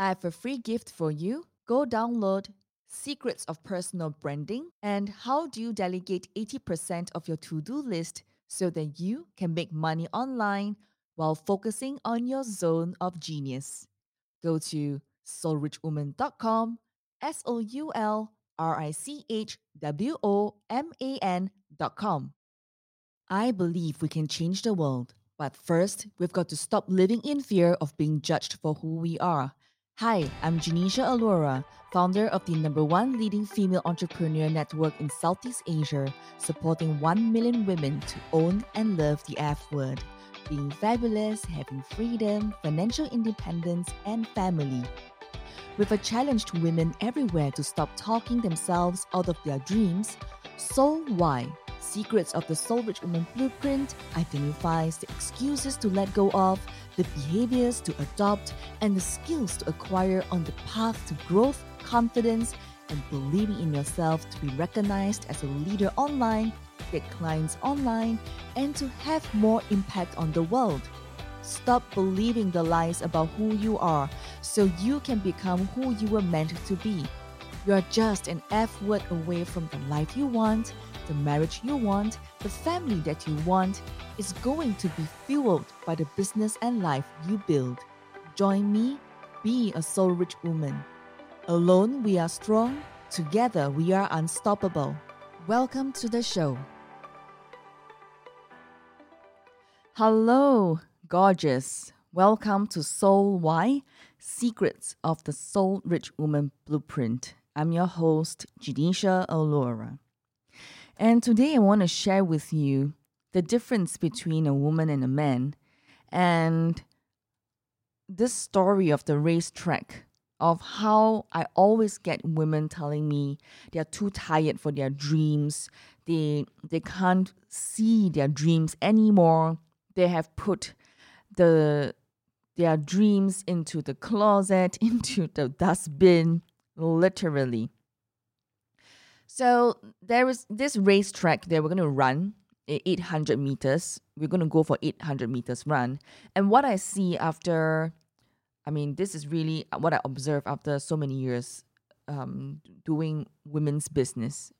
I have a free gift for you. Go download Secrets of Personal Branding and How Do You Delegate 80% of Your To Do List so that you can make money online while focusing on your zone of genius. Go to soulrichwoman.com, S O U L R I C H W O M A N.com. I believe we can change the world, but first, we've got to stop living in fear of being judged for who we are. Hi, I'm Genecia Alluora, founder of the number one leading female entrepreneur network in Southeast Asia, supporting 1 million women to own and love the F word, being fabulous, having freedom, financial independence, and family. With a challenge to women everywhere to stop talking themselves out of their dreams, so why? Secrets of the Soul Rich Woman Blueprint identifies the excuses to let go of, the behaviors to adopt, and the skills to acquire on the path to growth, confidence, and believing in yourself to be recognized as a leader online, get clients online, and to have more impact on the world. Stop believing the lies about who you are so you can become who you were meant to be. You're just an F word away from the life you want the marriage you want, the family that you want, is going to be fueled by the business and life you build. Join me, be a soul rich woman. Alone we are strong, together we are unstoppable. Welcome to the show. Hello, gorgeous. Welcome to Soul Why Secrets of the Soul Rich Woman Blueprint. I'm your host, Genecia Alluora. And today I want to share with you the difference between a woman and a man and this story of the racetrack of how I always get women telling me they're too tired for their dreams. They they can't see their dreams anymore. They have put the their dreams into the closet, into the dustbin, literally. So there is this racetrack that we're going to run 800 meters. We're going to go for 800 meters run. And what I see after, I mean, this is really what I observe after so many years um, doing women's business.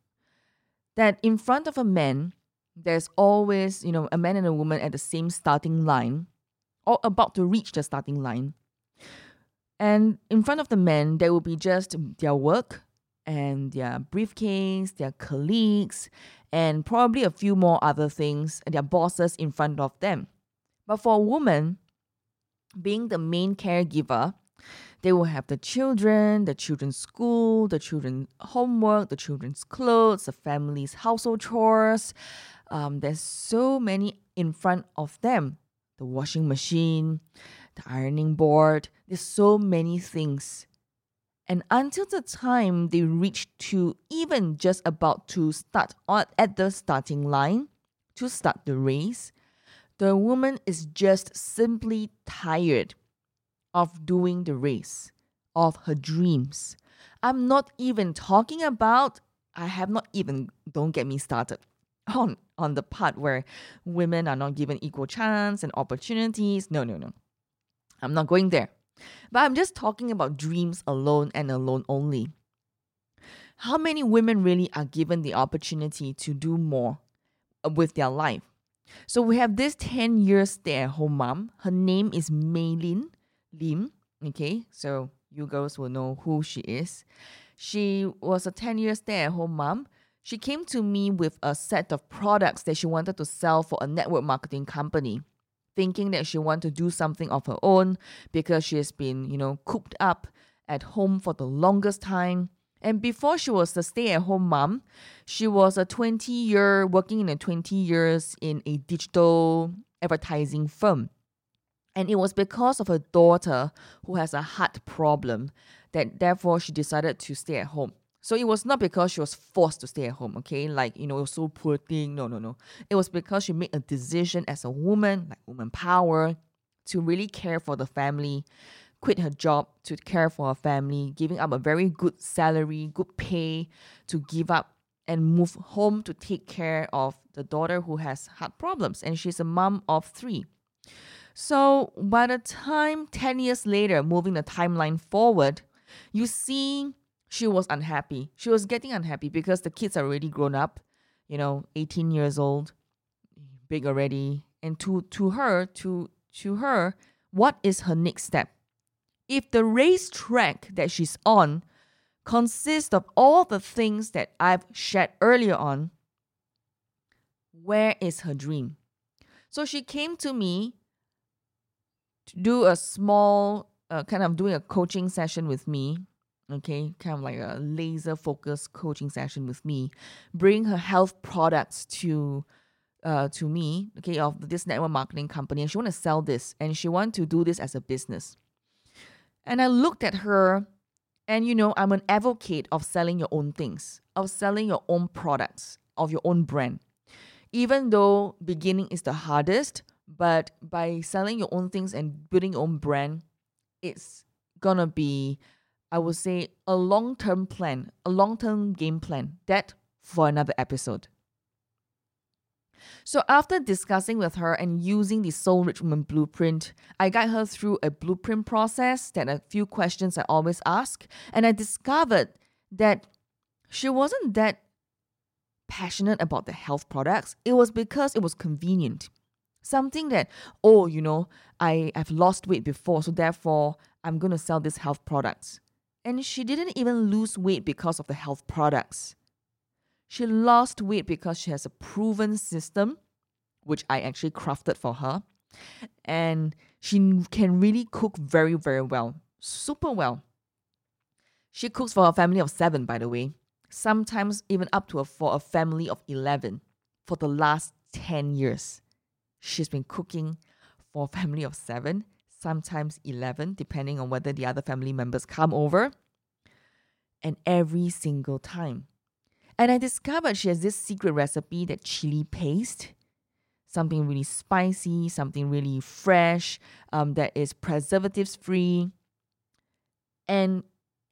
That in front of a man, there's always, you know, a man and a woman at the same starting line or about to reach the starting line. And in front of the men, there will be just their work, and their briefcase, their colleagues, and probably a few more other things, and their bosses in front of them. But for a woman, being the main caregiver, they will have the children, the children's school, the children's homework, the children's clothes, the family's household chores. Um, there's so many in front of them the washing machine, the ironing board. There's so many things and until the time they reach to even just about to start at the starting line to start the race, the woman is just simply tired of doing the race, of her dreams. I'm not even talking about, I have not even, don't get me started on, on the part where women are not given equal chance and opportunities. No, no, no. I'm not going there. But I'm just talking about dreams alone and alone only. How many women really are given the opportunity to do more with their life? So we have this 10 year stay at home mom. Her name is Maylin Lim. Okay, so you girls will know who she is. She was a 10 year stay at home mom. She came to me with a set of products that she wanted to sell for a network marketing company thinking that she want to do something of her own because she has been, you know, cooped up at home for the longest time. And before she was a stay-at-home mom, she was a 20 year working in a 20 years in a digital advertising firm. And it was because of her daughter who has a heart problem that therefore she decided to stay at home. So it was not because she was forced to stay at home, okay? Like, you know, it was so poor thing. No, no, no. It was because she made a decision as a woman, like woman power, to really care for the family, quit her job to care for her family, giving up a very good salary, good pay to give up and move home to take care of the daughter who has heart problems. And she's a mom of three. So by the time 10 years later, moving the timeline forward, you see she was unhappy. She was getting unhappy because the kids are already grown up, you know, 18 years old, big already. And to to her, to to her, what is her next step? If the racetrack that she's on consists of all the things that I've shared earlier on, where is her dream? So she came to me to do a small, uh, kind of doing a coaching session with me. Okay, kind of like a laser focused coaching session with me. Bring her health products to uh, to me, okay, of this network marketing company, and she want to sell this, and she want to do this as a business. And I looked at her, and you know, I'm an advocate of selling your own things, of selling your own products, of your own brand. Even though beginning is the hardest, but by selling your own things and building your own brand, it's gonna be, I would say, a long term plan, a long term game plan. That for another episode. So after discussing with her and using the Soul Rich Woman blueprint, I guide her through a blueprint process that a few questions I always ask, and I discovered that she wasn't that passionate about the health products. It was because it was convenient. Something that, oh, you know, I have lost weight before, so therefore I'm going to sell these health products. And she didn't even lose weight because of the health products. She lost weight because she has a proven system, which I actually crafted for her. And she can really cook very, very well. Super well. She cooks for a family of seven, by the way. Sometimes even up to a, for a family of 11 for the last 10 years. She's been cooking for a family of seven, sometimes 11, depending on whether the other family members come over. And every single time, and I discovered she has this secret recipe that chili paste, something really spicy, something really fresh, um, that is preservatives free. And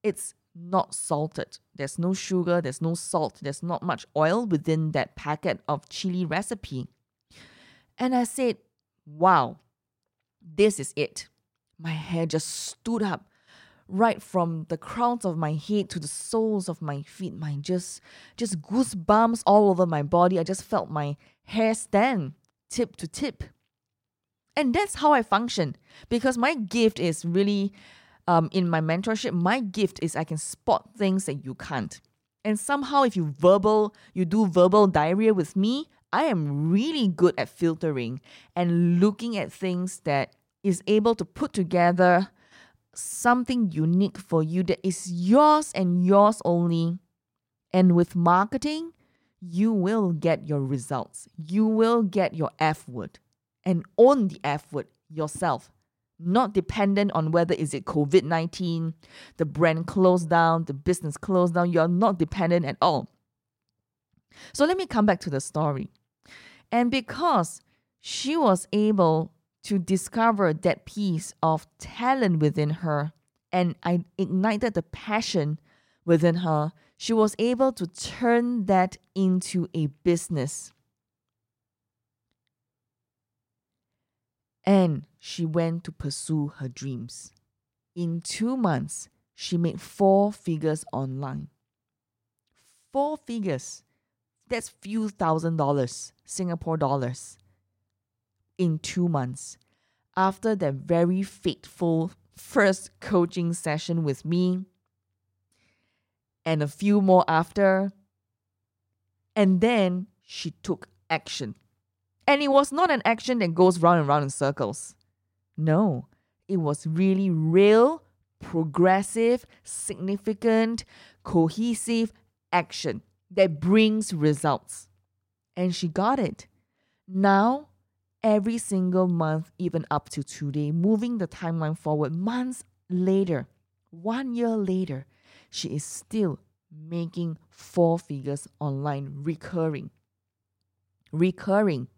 it's not salted. There's no sugar, there's no salt, there's not much oil within that packet of chili recipe. And I said, wow, this is it. My hair just stood up right from the crowns of my head to the soles of my feet. My just just goosebumps all over my body. I just felt my hair stand tip to tip. And that's how i function because my gift is really um, in my mentorship my gift is i can spot things that you can't. And somehow if you verbal you do verbal diarrhea with me i am really good at filtering and looking at things that is able to put together something unique for you that is yours and yours only. And with marketing, you will get your results. You will get your F word and own the F word yourself. Not dependent on whether is it COVID-19, the brand closed down, the business closed down. You're not dependent at all. So let me come back to the story. And because she was able to discover that piece of talent within her and I ignited the passion within her, she was able to turn that into a business. And she went to pursue her dreams. In two months, she made four figures online. Four figures. That's few thousand dollars, Singapore dollars in two months after that very fateful first coaching session with me, and a few more after. And then she took action. And it was not an action that goes round and round in circles. No, it was really real, progressive, significant, cohesive action that brings results. And she got it. Now every single month, even up to today, moving the timeline forward months later, one year later, she is still making four figures online recurring. Recurring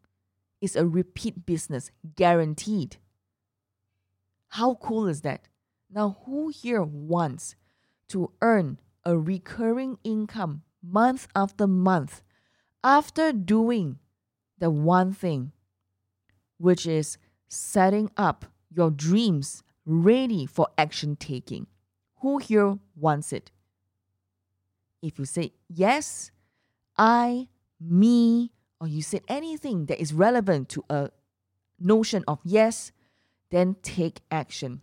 is a repeat business guaranteed. How cool is that? Now, who here wants to earn a recurring income month after month after doing the one thing which is setting up your dreams ready for action taking. Who here wants it? If you say yes, I, me, or you said anything that is relevant to a notion of yes, then take action.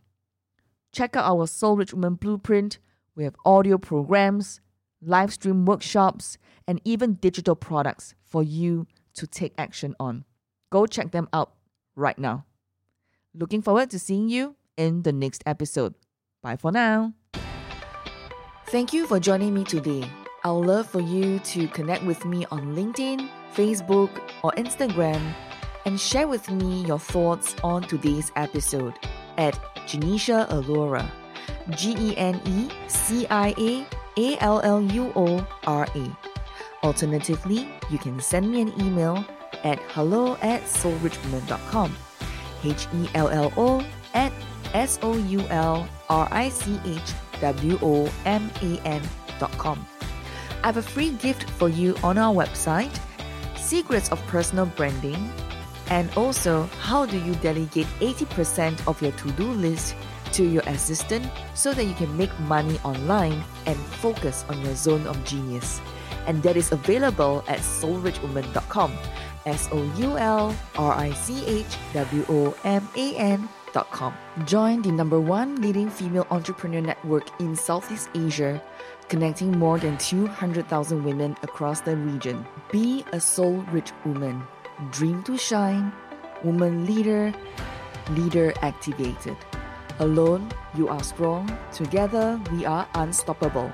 Check out our Soul Rich Woman Blueprint. We have audio programs, live stream workshops, and even digital products for you to take action on. Go check them out right now. Looking forward to seeing you in the next episode. Bye for now. Thank you for joining me today. I would love for you to connect with me on LinkedIn, Facebook, or Instagram and share with me your thoughts on today's episode at Genecia Alluora. G E N E C I A A L L U O R A. Alternatively, you can send me an email at hello at soulrichwoman.com. H E L L O at S O U L R I C H W O M A N.com. I have a free gift for you on our website Secrets of Personal Branding, and also how do you delegate 80% of your to do list to your assistant so that you can make money online and focus on your zone of genius. And that is available at soulrichwoman.com. S O U L R I C H W O M A N.com. Join the number one leading female entrepreneur network in Southeast Asia, connecting more than 200,000 women across the region. Be a soul rich woman. Dream to shine. Woman leader. Leader activated. Alone, you are strong. Together, we are unstoppable.